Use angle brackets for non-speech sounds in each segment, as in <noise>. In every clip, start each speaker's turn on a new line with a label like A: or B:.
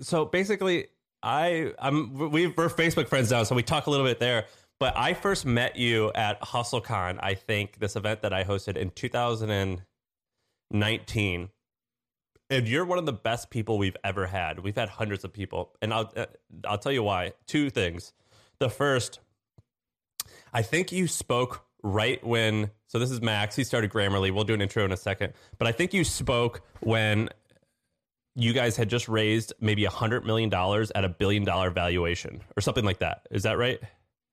A: so basically, I I'm we we're Facebook friends now, so we talk a little bit there. But I first met you at HustleCon. I think this event that I hosted in 2019. And you're one of the best people we've ever had. We've had hundreds of people, and I'll uh, I'll tell you why. Two things. The first, I think you spoke right when. So this is Max. He started Grammarly. We'll do an intro in a second, but I think you spoke when you guys had just raised maybe a hundred million dollars at a billion dollar valuation or something like that. Is that right?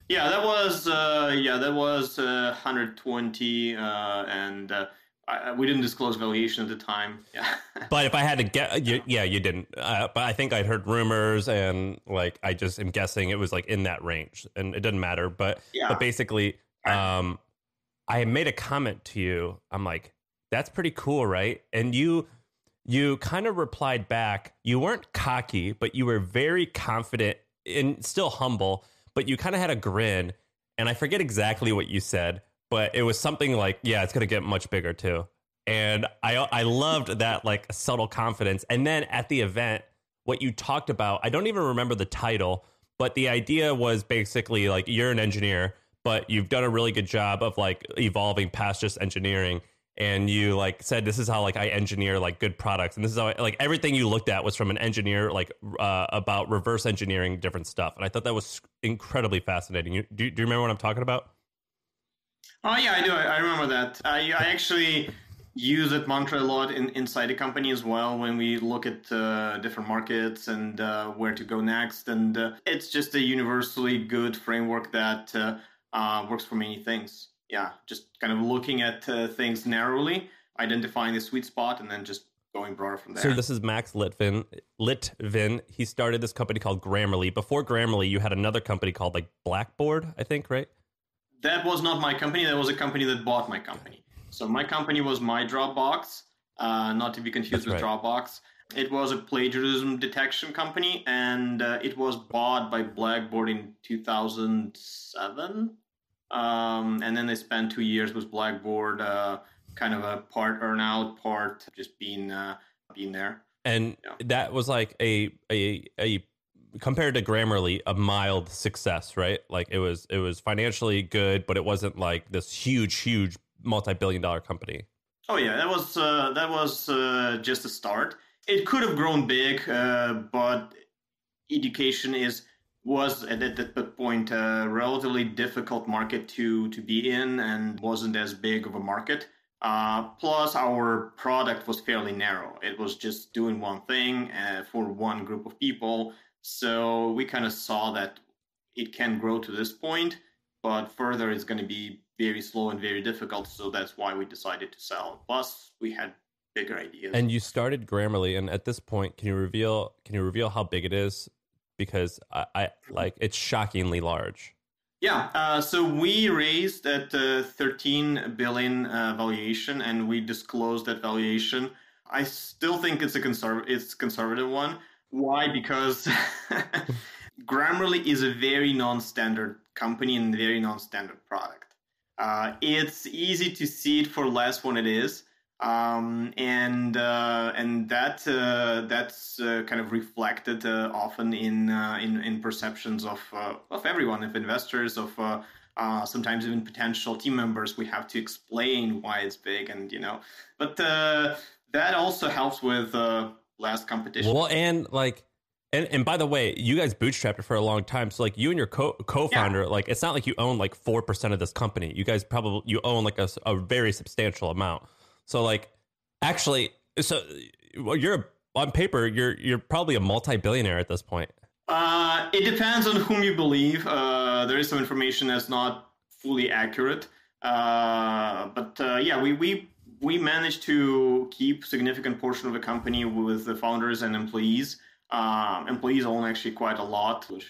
B: Yeah, that was uh, yeah, that was uh, 120, uh, and uh, I, we didn't disclose valuation at the time. <laughs> Yeah,
A: but if I had to get, you, yeah, you didn't. Uh, but I think I'd heard rumors, and like I just am guessing it was like in that range, and it doesn't matter. But yeah. but basically, um, I made a comment to you. I'm like, that's pretty cool, right? And you you kind of replied back. You weren't cocky, but you were very confident and still humble, but you kind of had a grin. And I forget exactly what you said, but it was something like, yeah, it's going to get much bigger too. And I I loved that like subtle confidence. And then at the event, what you talked about, I don't even remember the title, but the idea was basically like you're an engineer, but you've done a really good job of like evolving past just engineering and you like said this is how like I engineer like good products and this is how I, like everything you looked at was from an engineer like uh, about reverse engineering different stuff and I thought that was incredibly fascinating. You, do, do you remember what I'm talking about?
B: Oh yeah, I do. I, I remember that. I, I actually use that mantra a lot in, inside the company as well when we look at uh, different markets and uh, where to go next. And uh, it's just a universally good framework that uh, uh, works for many things yeah, just kind of looking at uh, things narrowly, identifying the sweet spot, and then just going broader from there.
A: So this is Max Lytvyn. Lytvyn. He started this company called Grammarly. Before Grammarly, you had another company called like Blackboard, I think, right?
B: That was not my company. That was a company that bought my company. So my company was my Dropbox, uh, not to be confused That's with right. Dropbox. It was a plagiarism detection company, and uh, it was bought by Blackboard in 2007, um, and then they spent two years with Blackboard, uh, kind of a part earn out, part just being uh, being there.
A: And yeah. that was like a a a compared to Grammarly, a mild success, right? Like it was it was financially good, but it wasn't like this huge, huge multi billion dollar company.
B: Oh yeah, that was uh, that was uh, just a start. It could have grown big, uh, but education is was at that point a relatively difficult market to to be in and wasn't as big of a market. Uh, plus, our product was fairly narrow. It was just doing one thing uh, for one group of people. So we kind of saw that it can grow to this point, but further it's going to be very slow and very difficult. So that's why we decided to sell. Plus, we had bigger ideas.
A: And you started Grammarly, and at this point, can you reveal can you reveal how big it is? Because I, I like it's shockingly large.
B: Yeah, uh, so we raised at uh, 13 billion uh, valuation, and we disclosed that valuation. I still think it's a conserv- it's conservative one. Why? Because <laughs> Grammarly is a very non-standard company and very non-standard product. Uh, it's easy to see it for less when it is, um, and uh, and that uh, that's uh, kind of reflected uh, often in, uh, in in perceptions of uh, of everyone, of investors, of sometimes even potential team members. We have to explain why it's big, and you know, but that also helps with less competition.
A: Well, and like. And, and by the way, you guys bootstrapped it for a long time. So like you and your co co-founder, yeah. like it's not like you own like four percent of this company. You guys probably you own like a, a very substantial amount. So like, actually, so you're on paper, you're you're probably a multi-billionaire at this point.
B: Uh, it depends on whom you believe. Uh, there is some information that's not fully accurate, uh, but uh, yeah, we we we managed to keep significant portion of the company with the founders and employees. Um, employees own actually quite a lot, which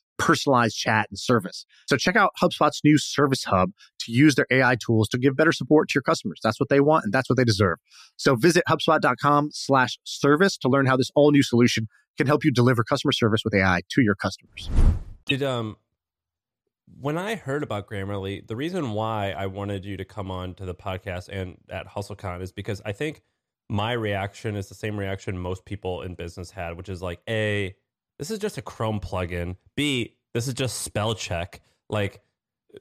C: personalized chat and service. So check out HubSpot's new Service Hub to use their AI tools to give better support to your customers. That's what they want and that's what they deserve. So visit HubSpot.com slash service to learn how this all new solution can help you deliver customer service with AI to your customers.
A: Did um when I heard about Grammarly, the reason why I wanted you to come on to the podcast and at HustleCon is because I think my reaction is the same reaction most people in business had, which is like, A, this is just a Chrome plugin. B, this is just spell check. Like,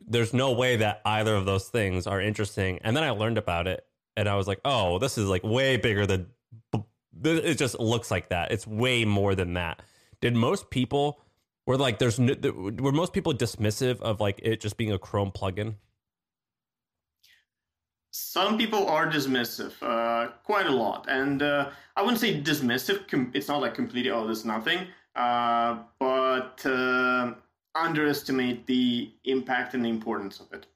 A: there's no way that either of those things are interesting. And then I learned about it and I was like, oh, this is like way bigger than it just looks like that. It's way more than that. Did most people were like there's no, were most people dismissive of like it just being a Chrome plugin?
B: Some people are dismissive, uh, quite a lot, and uh, I wouldn't say dismissive. It's not like completely oh, there's nothing, uh, but uh, underestimate the impact and the importance of it.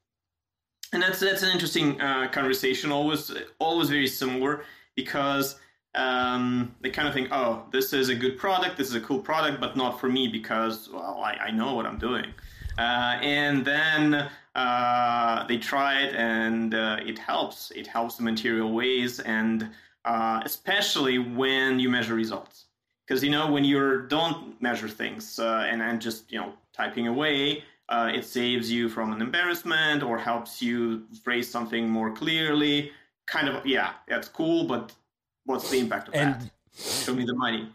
B: And that's that's an interesting uh, conversation. Always always very similar because um, they kind of think, oh, this is a good product, this is a cool product, but not for me because, well, I, I know what I'm doing. Uh, and then uh, they try it and it helps. It helps in material ways, and especially when you measure results. Because, you know, when you don't measure things uh, and, and just, you know, typing away, uh, it saves you from an embarrassment or helps you phrase something more clearly. Kind of, yeah, that's cool, but what's the impact of and, that? Show me the money.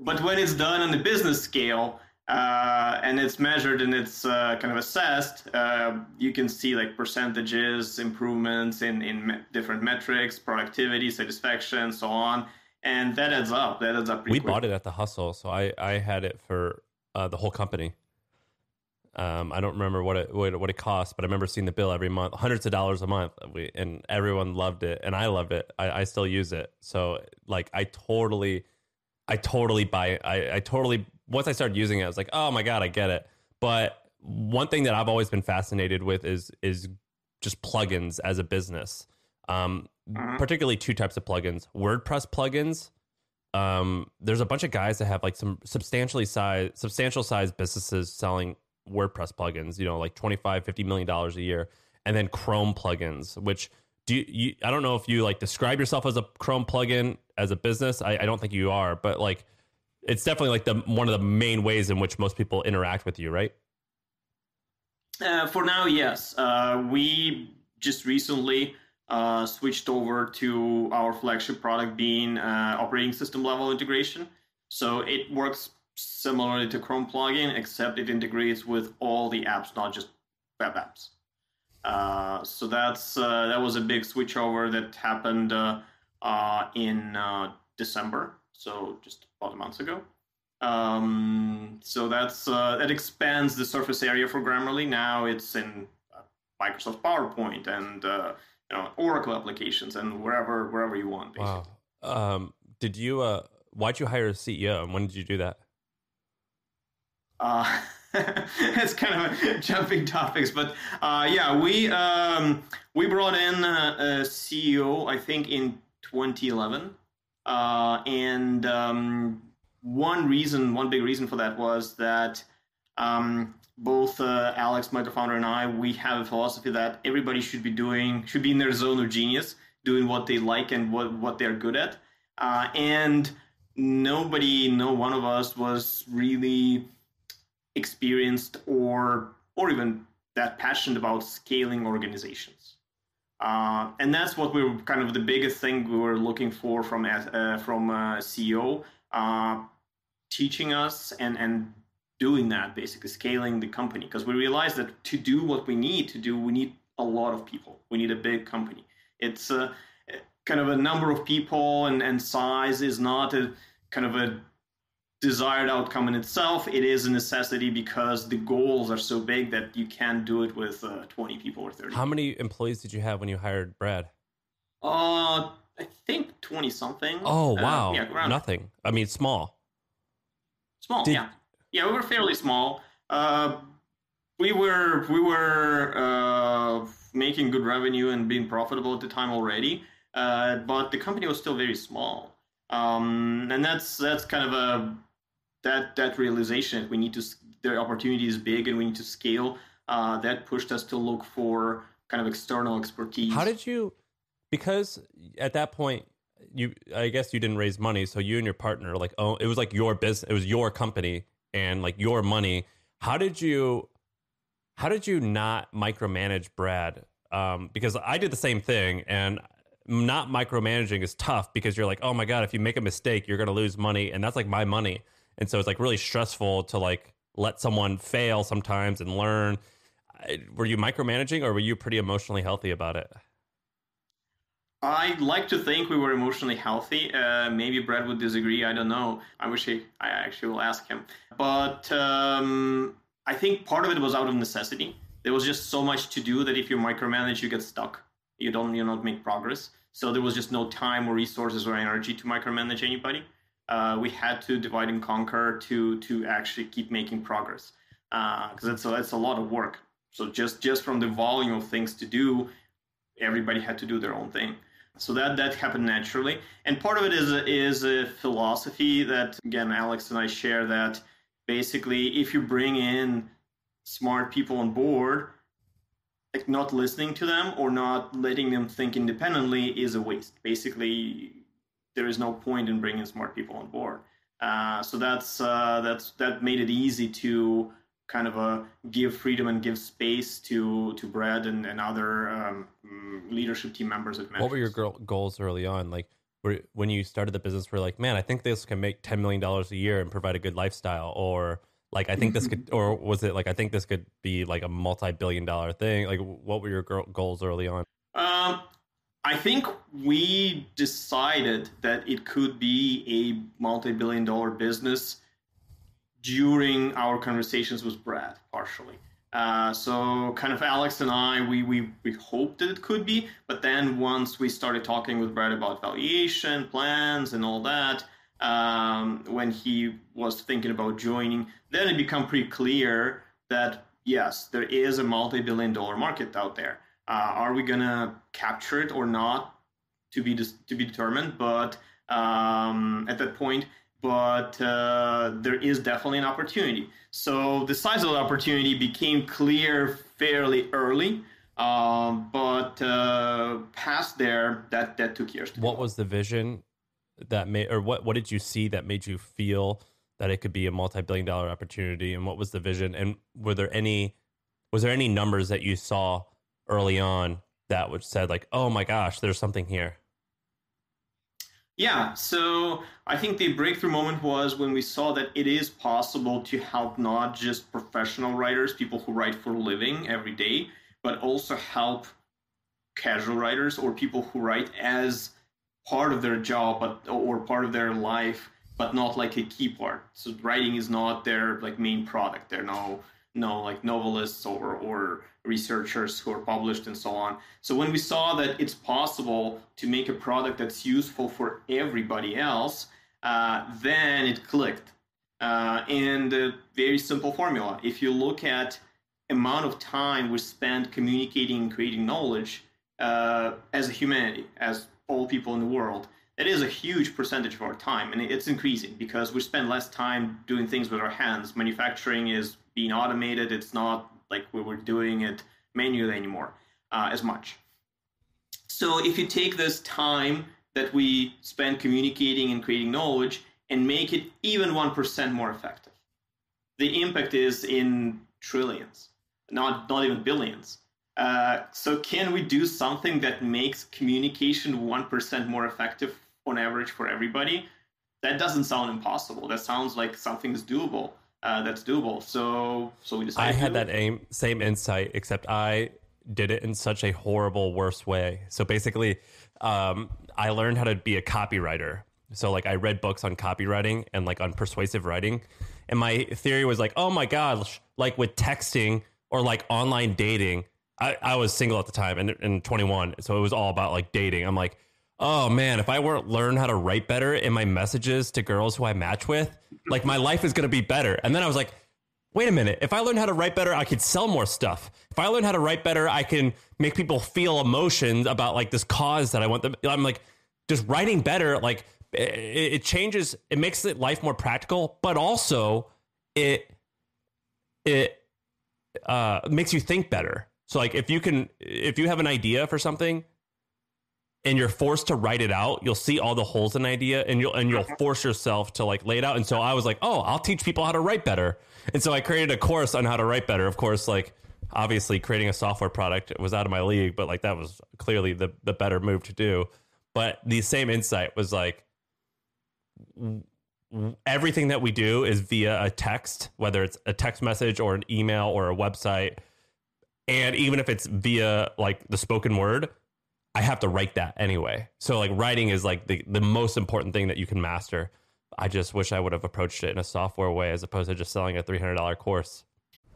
B: But when it's done on the business scale uh, and it's measured and it's uh, kind of assessed, uh, you can see like percentages, improvements in, in different metrics, productivity, satisfaction, so on. And that adds up. That adds up.
A: we
B: quick.
A: bought it at the hustle, so I, I had it for uh, the whole company. Um, I don't remember what it what, what, it cost, but I remember seeing the bill every month, hundreds of dollars a month. We, and everyone loved it, and I loved it. I, I, still use it. So like, I totally, I totally buy it. I, I totally once I started using it, I was like, oh my god, I get it. But one thing that I've always been fascinated with is is just plugins as a business. Um, mm-hmm. particularly two types of plugins: WordPress plugins. Um, there's a bunch of guys that have like some substantially size, substantial size businesses selling WordPress plugins, you know, like 25, 50 million dollars a year, and then Chrome plugins, which do you, you, I don't know if you like describe yourself as a Chrome plugin as a business. I, I don't think you are, but like it's definitely like the one of the main ways in which most people interact with you, right?
B: Uh, for now, yes. Uh, we just recently uh, switched over to our flagship product being uh, operating system level integration. So it works similarly to Chrome plugin, except it integrates with all the apps, not just web apps. Uh, so that's uh, that was a big switchover that happened uh, uh in December, so just about a month ago. Um, so that's that expands the surface area for Grammarly. Now it's in Microsoft PowerPoint and you know Oracle applications and wherever wherever you want. Basically.
A: Wow. Um, did you? why'd you hire a CEO, and when did you do that?
B: Uh, <laughs> it's kind of jumping topics, but uh, yeah, we um, we brought in a, a, CEO I think in 2011, uh, and um, one reason, one big reason for that was that um, both uh, Alex, my co-founder, and I, we have a philosophy that everybody should be doing, should be in their zone of genius, doing what they like and what what they're good at, uh, and nobody, no one of us was really experienced or or even that passionate about scaling organizations. Uh, and that's what we were kind of the biggest thing we were looking for from uh, from a CEO, uh, teaching us and and doing that basically scaling the company because we realized that to do what we need to do, we need a lot of people. We need a big company. It's a, uh, kind of a number of people and, and size is not a kind of a desired outcome in itself. It is a necessity because the goals are so big that you can't do it with uh, 20 people or 30.
A: How many employees did you have when you hired Brad?
B: Uh, I think 20 something.
A: Oh, uh, wow. Uh, yeah, Nothing. I mean, small.
B: Small, did... yeah. Yeah, we were fairly small. Uh, we were we were uh, making good revenue and being profitable at the time already, uh, but the company was still very small. Um, and that's that's kind of a that that realization that we need to the opportunity is big and we need to scale, uh, that pushed us to look for kind of external expertise.
A: How did you? Because at that point, you I guess you didn't raise money, so you and your partner like oh, it was like your business, it was your company and like your money. How did you? How did you not micromanage Brad? Um, because I did the same thing, and not micromanaging is tough because you're like, oh my god, if you make a mistake, you're gonna lose money, and that's like my money, and so it's like really stressful to like let someone fail sometimes and learn. Were you micromanaging, or were you pretty emotionally healthy about it?
B: I'd like to think we were emotionally healthy. Uh, maybe Brad would disagree. I don't know. I wish he, I actually will ask him. But um, I think part of it was out of necessity. There was just so much to do that if you micromanage, you get stuck. You don't, you not make progress. So there was just no time or resources or energy to micromanage anybody. Uh, we had to divide and conquer to to actually keep making progress because uh, that's a, that's a lot of work. So just just from the volume of things to do, everybody had to do their own thing. So that that happened naturally, and part of it is is a philosophy that again Alex and I share that basically if you bring in smart people on board, like not listening to them or not letting them think independently is a waste. Basically, there is no point in bringing smart people on board. Uh, so that's uh, that's that made it easy to kind of a give freedom and give space to to Brad and, and other um, leadership team members at
A: What were your goals early on? Like when you started the business, were like, man, I think this can make ten million dollars a year and provide a good lifestyle, or like I think this could, or <laughs> was it like I think this could be like a multi-billion dollar thing? Like, what were your goals early on?
B: Um, I think we decided that it could be a multi-billion dollar business during our conversations with Brad, partially. Uh, so kind of Alex and I, we, we, we hoped that it could be, but then once we started talking with Brad about valuation, plans, and all that, um, when he was thinking about joining, then it became pretty clear that yes, there is a multi-billion dollar market out there. Uh, are we gonna capture it or not? To be to be determined. But um, at that point, but uh, there is definitely an opportunity. So the size of the opportunity became clear fairly early, um, but uh, past there, that that took years.
A: what was the vision that made, or what what did you see that made you feel that it could be a multi-billion dollar opportunity? And what was the vision? And were there any was there any numbers that you saw early on that which said like, oh my gosh, there's something here?
B: Yeah, so I think the breakthrough moment was when we saw that it is possible to help not just professional writers, people who write for a living every day, but also help casual writers or people who write as part of their job but or part of their life but not like a key part. So writing is not their like main product. They're no no like novelists or or researchers who are published and so on. So when we saw that it's possible to make a product that's useful for everybody else, uh, then it clicked. Uh, and a very simple formula. If you look at amount of time we spend communicating and creating knowledge uh, as a humanity, as all people in the world, that is a huge percentage of our time, and it's increasing because we spend less time doing things with our hands. Manufacturing is being automated. It's not like we were doing it manually anymore uh, as much. So if you take this time that we spend communicating and creating knowledge and make it even 1% more effective, the impact is in trillions, not, not even billions. Uh, so can we do something that makes communication 1% more effective on average for everybody? That doesn't sound impossible. That sounds like something is doable uh, that's doable. So so we decided.
A: I had that aim, same insight, except I did it in such a horrible, worse way. So basically, um, I learned how to be a copywriter. So like I read books on copywriting and like on persuasive writing, and my theory was like, oh my gosh, like with texting or like online dating. I, I was single at the time and, and 21, so it was all about like dating. I'm like, oh man, if I weren't learn how to write better in my messages to girls who I match with, like my life is to be better. And then I was like, wait a minute. If I learn how to write better, I could sell more stuff. If I learn how to write better, I can make people feel emotions about like this cause that I want them. I'm like, just writing better, like it, it changes, it makes life more practical, but also it it uh, makes you think better. So like if you can, if you have an idea for something and you're forced to write it out, you'll see all the holes in the idea and you'll and you'll mm-hmm. force yourself to like lay it out. And so I was like, oh, I'll teach people how to write better. And so I created a course on how to write better. Of course, like obviously creating a software product was out of my league, but like that was clearly the the better move to do. But the same insight was like everything that we do is via a text, whether it's a text message or an email or a website. And even if it's via like the spoken word, I have to write that anyway. So like writing is like the, the most important thing that you can master. I just wish I would have approached it in a software way as opposed to just selling a $300 course.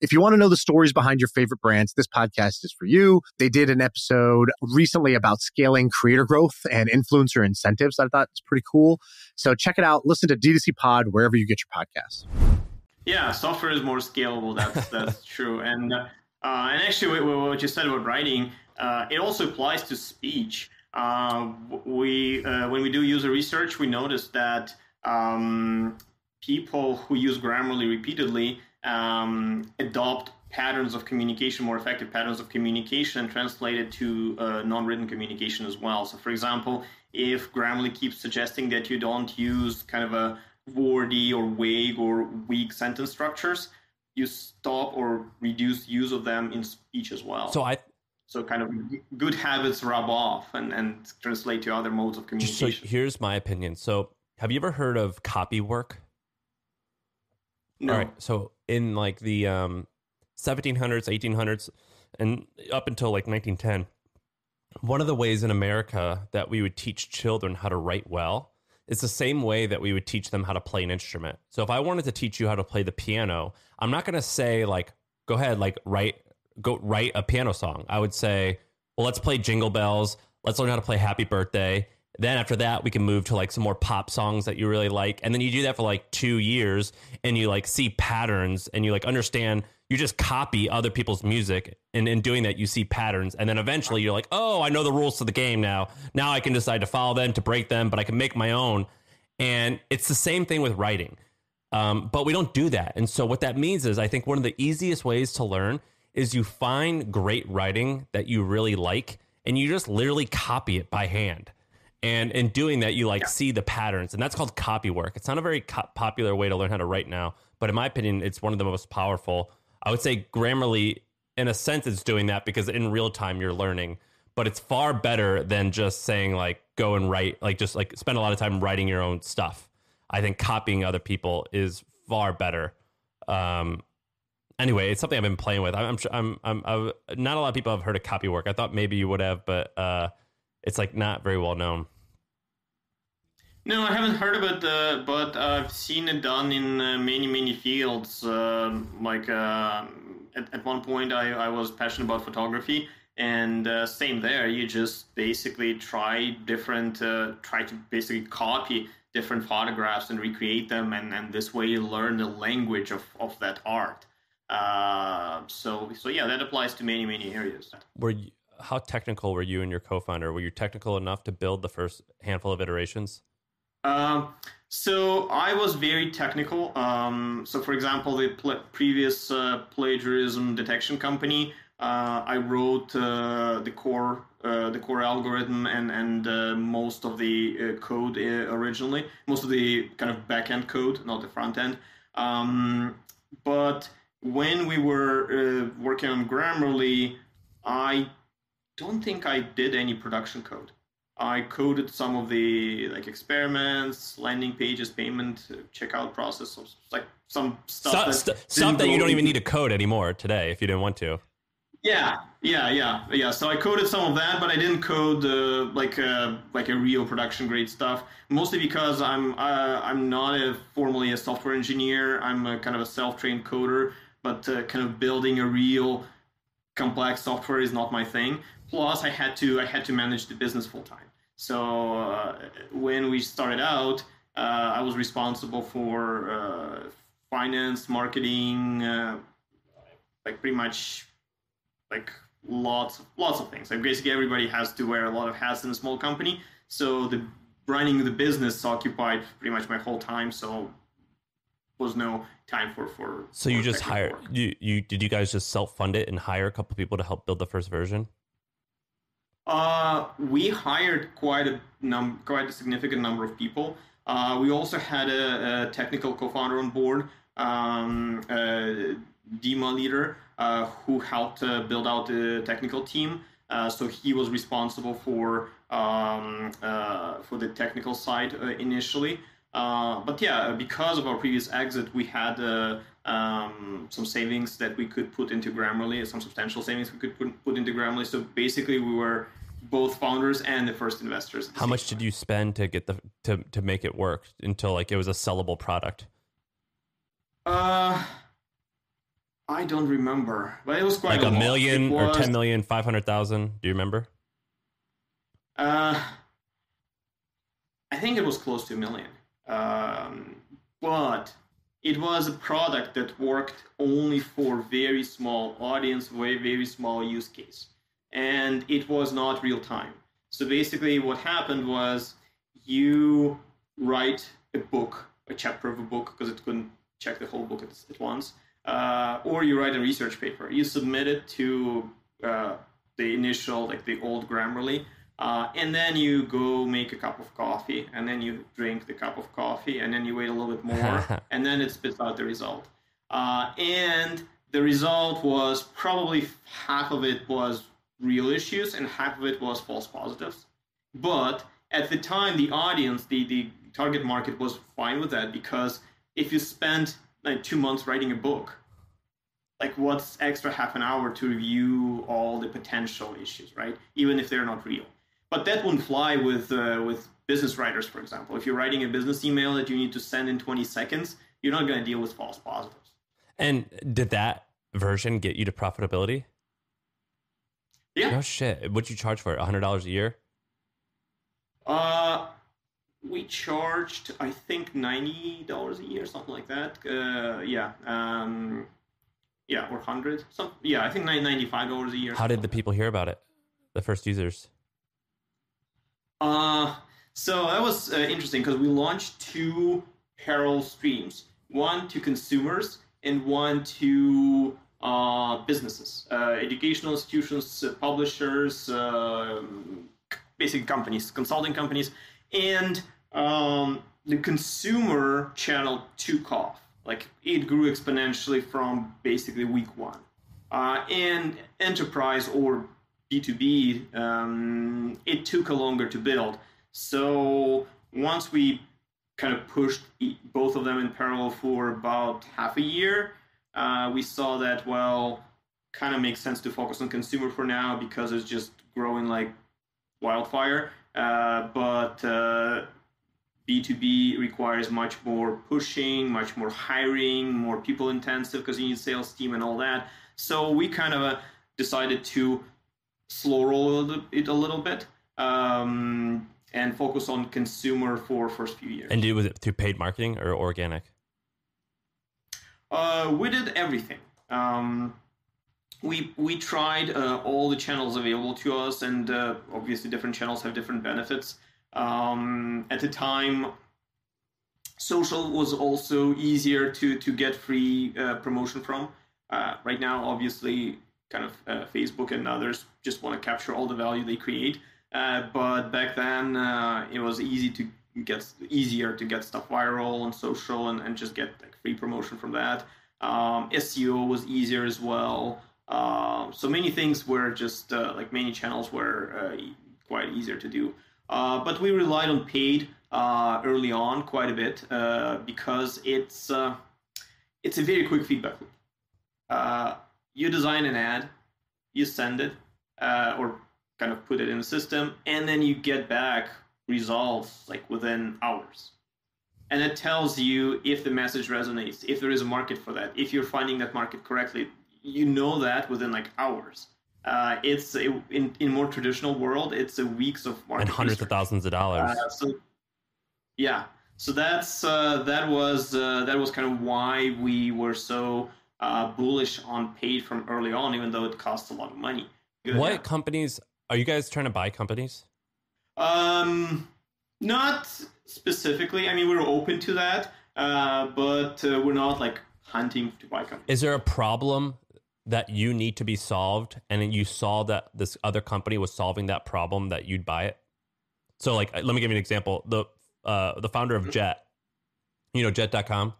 C: If you want to know the stories behind your favorite brands, this podcast is for you. They did an episode recently about scaling creator growth and influencer incentives. I thought it's pretty cool. So check it out. Listen to D2C Pod wherever you get your podcasts.
B: Yeah, software is more scalable. That's that's <laughs> true. And uh, and actually, what you said about writing, uh, it also applies to speech. Uh, we uh, when we do user research, we notice that um, people who use Grammarly repeatedly um, adopt patterns of communication, more effective patterns of communication, translated to uh, non-written communication as well. So, for example, if Grammarly keeps suggesting that you don't use kind of a wordy or vague or weak sentence structures, you stop or reduce use of them in speech as well.
A: So I.
B: So kind of good habits rub off and, and translate to other modes of communication.
A: So here's my opinion. So have you ever heard of copy work?
B: No.
A: All right. So in like the um, 1700s, 1800s, and up until like 1910, one of the ways in America that we would teach children how to write well is the same way that we would teach them how to play an instrument. So if I wanted to teach you how to play the piano, I'm not going to say like, go ahead, like write, go write a piano song. I would say, well, let's play Jingle Bells. Let's learn how to play Happy Birthday. Then after that, we can move to like some more pop songs that you really like. And then you do that for like two years and you like see patterns and you like understand, you just copy other people's music. And in doing that, you see patterns. And then eventually you're like, oh, I know the rules to the game now. Now I can decide to follow them, to break them, but I can make my own. And it's the same thing with writing. Um, but we don't do that. And so what that means is I think one of the easiest ways to learn is you find great writing that you really like and you just literally copy it by hand and in doing that you like yeah. see the patterns and that's called copy work. It's not a very co- popular way to learn how to write now but in my opinion it's one of the most powerful. I would say grammarly in a sense it's doing that because in real time you're learning but it's far better than just saying like go and write like just like spend a lot of time writing your own stuff. I think copying other people is far better. Um anyway it's something i've been playing with. I'm i'm i'm, I'm not a lot of people have heard of copy work. I thought maybe you would have but uh it's like not very well known
B: no, I haven't heard about it, but I've seen it done in uh, many, many fields. Uh, like uh, at, at one point, I, I was passionate about photography, and uh, same there. You just basically try different, uh, try to basically copy different photographs and recreate them, and, and this way you learn the language of, of that art. Uh, so, so yeah, that applies to many, many areas.
A: Were you, how technical were you and your co-founder? Were you technical enough to build the first handful of iterations?
B: Um, so I was very technical. Um, so, for example, the pl- previous uh, plagiarism detection company, uh, I wrote uh, the core uh, the core algorithm and and uh, most of the uh, code originally, most of the kind of backend code, not the front end. Um, but when we were working on Grammarly, I don't think I did any production code. I coded some of the like experiments, landing pages, payment, uh, checkout process, like some stuff
A: stuff
B: that,
A: st- stuff that you don't even need to code anymore today if you didn't want to.
B: Yeah, yeah, yeah, yeah. So I coded some of that, but I didn't code uh, like a, like a real production grade stuff. Mostly because I'm uh, I'm not a formally a software engineer. I'm a kind of a self trained coder, but uh, kind of building a real complex software is not my thing. Plus, I had to I had to manage the business full time. So uh, when we started out, uh, I was responsible for uh, finance, marketing, uh, like pretty much like lots of lots of things. Like basically everybody has to wear a lot of hats in a small company. So the running the business occupied pretty much my whole time. So was no time for for.
A: So
B: for
A: you just hired you you did you guys just self fund it and hire a couple people to help build the first version?
B: Uh, we hired quite a num quite a significant number of people. Uh, we also had a, a technical co-founder on board, um, a Dima Lider, uh, who helped uh, build out the technical team. Uh, so he was responsible for um, uh, for the technical side initially. But yeah, because of our previous exit, we had um, some savings that we could put into Grammarly, some substantial savings we could put, put into Grammarly. So basically, we were both founders and the first investors.
A: How much time. did you spend to get the to to make it work until like it was a sellable product?
B: Uh I don't remember, but it was quite
A: like
B: a,
A: a million was, or ten million, five hundred thousand. Do you remember?
B: Uh, I think it was close to a million. Um, but it was a product that worked only for very small audience, very very small use case, and it was not real time. So basically, what happened was you write a book, a chapter of a book, because it couldn't check the whole book at, at once uh, or you write a research paper. You submit it to uh, the initial, like the old Grammarly, uh, and then you go make a cup of coffee, and then you drink the cup of coffee, and then you wait a little bit more, <laughs> and then it spits out the result. Uh, and the result was probably half of it was real issues, and half of it was false positives. But at the time, the audience, the, the target market was fine with that because if you spend like two months writing a book like what's extra half an hour to review all the potential issues right even if they're not real but that wouldn't fly with uh, with business writers for example. If you're writing a business email that you need to send in 20 seconds you're not going to deal with false positives.
A: And did that version get you to profitability?
B: Yeah.
A: No shit. What'd you charge for it? $100 a year?
B: Uh we charged i think $90 a year something like that. Uh, yeah um, yeah or 100 some yeah i think $95 a year
A: how did the people hear about it? The first users
B: uh so that was uh, interesting because we launched two parallel streams one to consumers and one to uh, businesses uh, educational institutions uh, publishers um, basic companies consulting companies and um, the consumer channel took off. Like it grew exponentially from basically week one. Uh, and enterprise or B2B, um, it took a longer to build. So once we kind of pushed both of them in parallel for about half a year, uh, we saw that, well, kind of makes sense to focus on consumer for now because it's just growing like wildfire. Uh, but uh, B2B requires much more pushing, much more hiring, more people intensive because you need sales team and all that. So we kind of decided to slow roll it a little bit um, and focus on consumer for first few years.
A: And do was it through paid marketing or organic?
B: Uh, we did everything. Um, we we tried uh, all the channels available to us, and uh, obviously different channels have different benefits. Um, at the time, social was also easier to to get free uh, promotion from. Uh, right now, obviously, kind of uh, Facebook and others just want to capture all the value they create. Uh, but back then, uh, it was easy to get easier to get stuff viral on social and, and just get like, free promotion from that. Um, SEO was easier as well. Um, so many things were just uh, like many channels were quite easier to do. Uh, but we relied on paid uh, early on quite a bit uh, because it's uh, it's a very quick feedback loop. Uh, you design an ad, you send it, uh, or kind of put it in the system, and then you get back results like within hours. And it tells you if the message resonates, if there is a market for that, if you're finding that market correctly. you know that within like hours. Uh, it's a, in in more traditional world, it's a weeks of
A: market and hundreds research. of thousands of dollars.
B: Uh, so yeah, so that's uh, that was uh, that was kind of why we were so uh, bullish on paid from early on, even though it costs a lot of money.
A: What companies are you guys trying to buy companies?
B: Um, not specifically. I mean, we're open to that, uh, but uh, we're not like hunting to buy companies.
A: Is there a problem that you need to be solved, and you saw that this other company was solving that problem that you'd buy it? So, like, let me give you an example. The uh, the founder of. Jet, you know, Jet.com.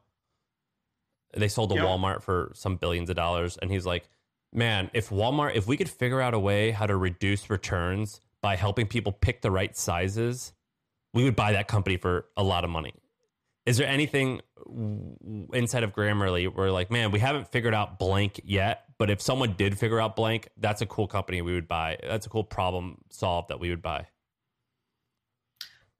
A: They sold to. Walmart for some billions of dollars, and he's like, "Man, if Walmart, if we could figure out a way how to reduce returns by helping people pick the right sizes, we would buy that company for a lot of money." Is there anything inside of Grammarly where like, man, we haven't figured out blank yet, but if someone did figure out blank, that's a cool company we would buy. That's a cool problem solved that we would buy.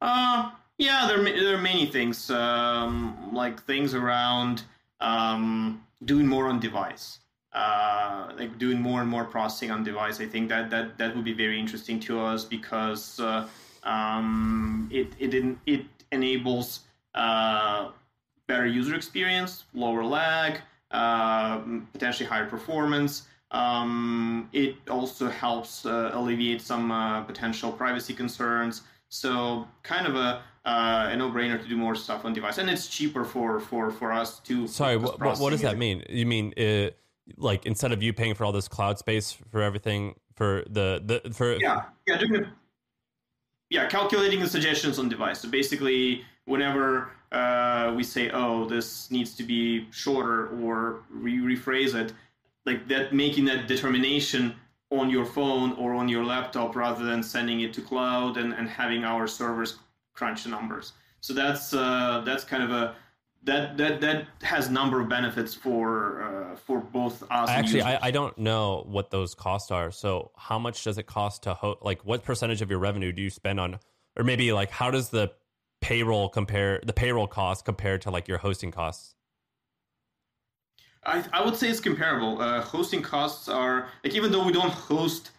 B: Uh, yeah, there, there are many things, um, like things around um, doing more on device, uh, like doing more and more processing on device. I think that that, that would be very interesting to us because uh, um, it it it enables uh, better user experience, lower lag, uh, potentially higher performance. Um, it also helps uh, alleviate some uh, potential privacy concerns. So, kind of a uh, a no-brainer to do more stuff on device, and it's cheaper for for for us to.
A: Sorry, what, what does that mean? You mean uh, like instead of you paying for all this cloud space for everything for the the for
B: yeah yeah doing yeah calculating the suggestions on device. So basically, whenever uh, we say, oh, this needs to be shorter, or re- rephrase it, like that, making that determination on your phone or on your laptop rather than sending it to cloud and, and having our servers crunch the numbers. So that's uh, that's kind of a that that that has number of benefits for uh, for both us.
A: Actually, I, I don't know what those costs are. So how much does it cost to host? Like, what percentage of your revenue do you spend on, or maybe like how does the payroll compare the payroll cost compared to like your hosting costs?
B: I, I would say it's comparable. Uh, hosting costs are like even though we don't host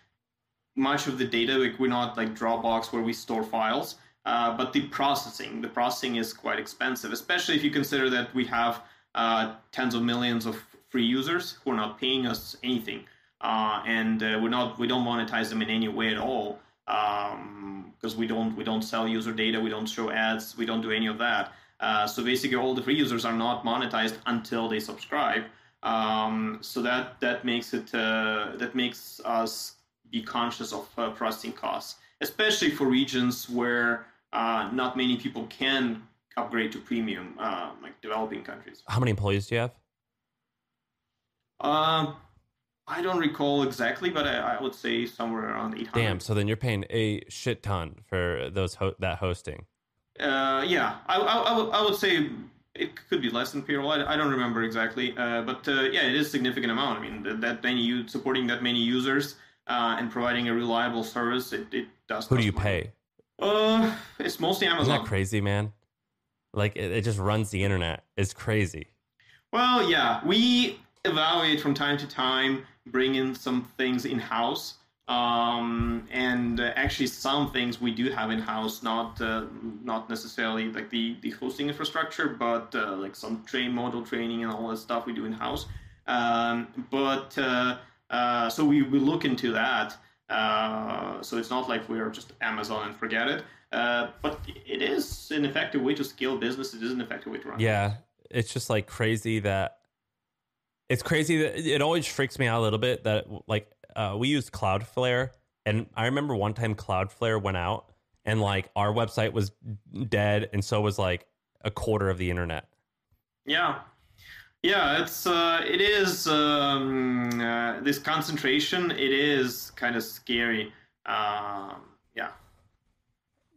B: much of the data, like we're not like Dropbox where we store files. Uh, but the processing, the processing is quite expensive, especially if you consider that we have uh, tens of millions of free users who are not paying us anything, uh, and uh, we're not we don't monetize them in any way at all because um, we don't we don't sell user data, we don't show ads, we don't do any of that. Uh, so basically, all the free users are not monetized until they subscribe. Um, so that that makes it that makes us be conscious of processing costs, especially for regions where uh, not many people can upgrade to premium, uh, like developing countries.
A: How many employees do you have?
B: Uh, I don't recall exactly, but I, I, would say somewhere around 800.
A: Damn, so then you're paying a shit ton for those ho- that hosting.
B: Uh, yeah, I, I, I, would, I would say it could be less than payroll. I, I don't remember exactly, uh, but uh, yeah, it is a significant amount. I mean, that, that many supporting that many users uh, and providing a reliable service, it, it does.
A: Who do you money. pay?
B: Uh, it's mostly Amazon.
A: Isn't that crazy, man? Like it, it just runs the internet. It's crazy.
B: Well, yeah, we evaluate from time to time, bring in some things in house. Um, and uh, actually, some things we do have in house, not uh, not necessarily like the, the hosting infrastructure, but uh, like some train model training and all that stuff we do in house. Um, but uh, uh, so we, we look into that. Uh, so it's not like we're just Amazon and forget it. Uh, but it is an effective way to scale business. It is an effective way to run.
A: Yeah, it's just like crazy that it's crazy that it always freaks me out a little bit that like uh, we use Cloudflare, and I remember one time Cloudflare went out and like our website was dead, and so was like a quarter of the internet.
B: Yeah, yeah, it's uh, it is um, uh, this concentration. It is kind of scary. Um, yeah,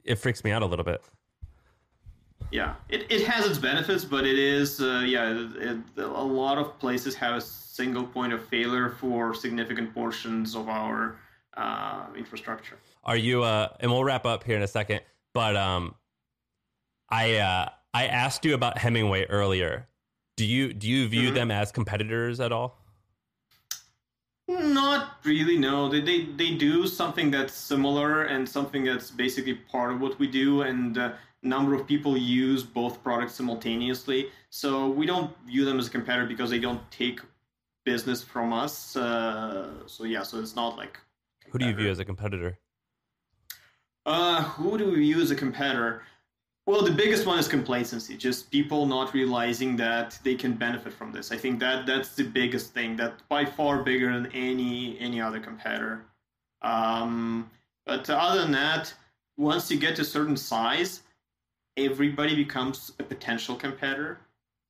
A: it freaks me out a little bit.
B: Yeah, it, it has its benefits, but it is uh, yeah. It, a lot of places have a single point of failure for significant portions of our uh, infrastructure.
A: Are you? Uh, and we'll wrap up here in a second. But um, I uh, I asked you about Hemingway earlier do you do you view mm-hmm. them as competitors at all?
B: not really. No, they, they they do something that's similar and something that's basically part of what we do, and a uh, number of people use both products simultaneously. So we don't view them as a competitor because they don't take business from us. Uh, so yeah, so it's not like.
A: Who do you view as a competitor?
B: Uh, who do we view as a competitor? Well, the biggest one is complacency. Just people not realizing that they can benefit from this. I think that that's the biggest thing. That by far bigger than any any other competitor. Um, but other than that, once you get to a certain size, everybody becomes a potential competitor.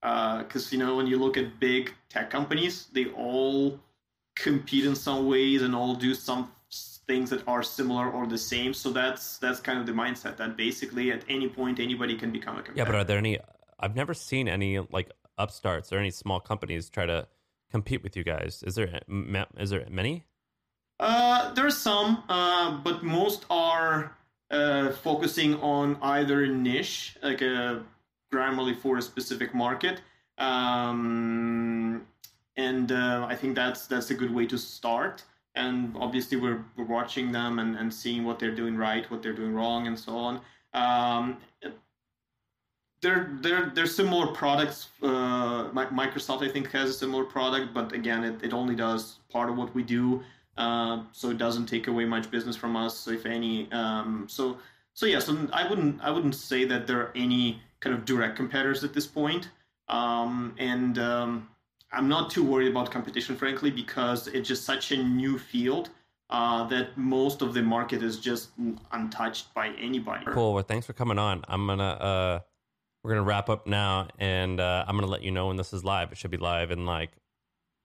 B: Because uh, you know when you look at big tech companies, they all compete in some ways and all do some things that are similar or the same. So that's that's kind of the mindset that basically at any point anybody can become a competitor.
A: Yeah, but are there any? I've never seen any like upstarts or any small companies try to compete with you guys. Is there is there many?
B: Uh, there are some, uh, but most are uh, focusing on either niche, like a Grammarly for a specific market. Um, and uh, I think that's that's a good way to start and obviously we're, we're watching them and, and seeing what they're doing right, what they're doing wrong, and so on. Um, they're, they're, they're similar products. Uh, Microsoft, I think, has a similar product, but again, it, it only does part of what we do, uh, so it doesn't take away much business from us, if any. Um, so, so yeah, so I wouldn't I wouldn't say that there are any kind of direct competitors at this point. Um, and um, I'm not too worried about competition, frankly, because it's just such a new field uh, that most of the market is just untouched by anybody.
A: Cool. Well, thanks for coming on. I'm gonna uh, we're gonna wrap up now, and uh, I'm gonna let you know when this is live. It should be live in like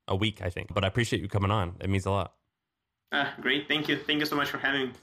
A: a week, I think. But I appreciate you coming on. It means a lot.
B: Ah, great. Thank you. Thank you so much for having me.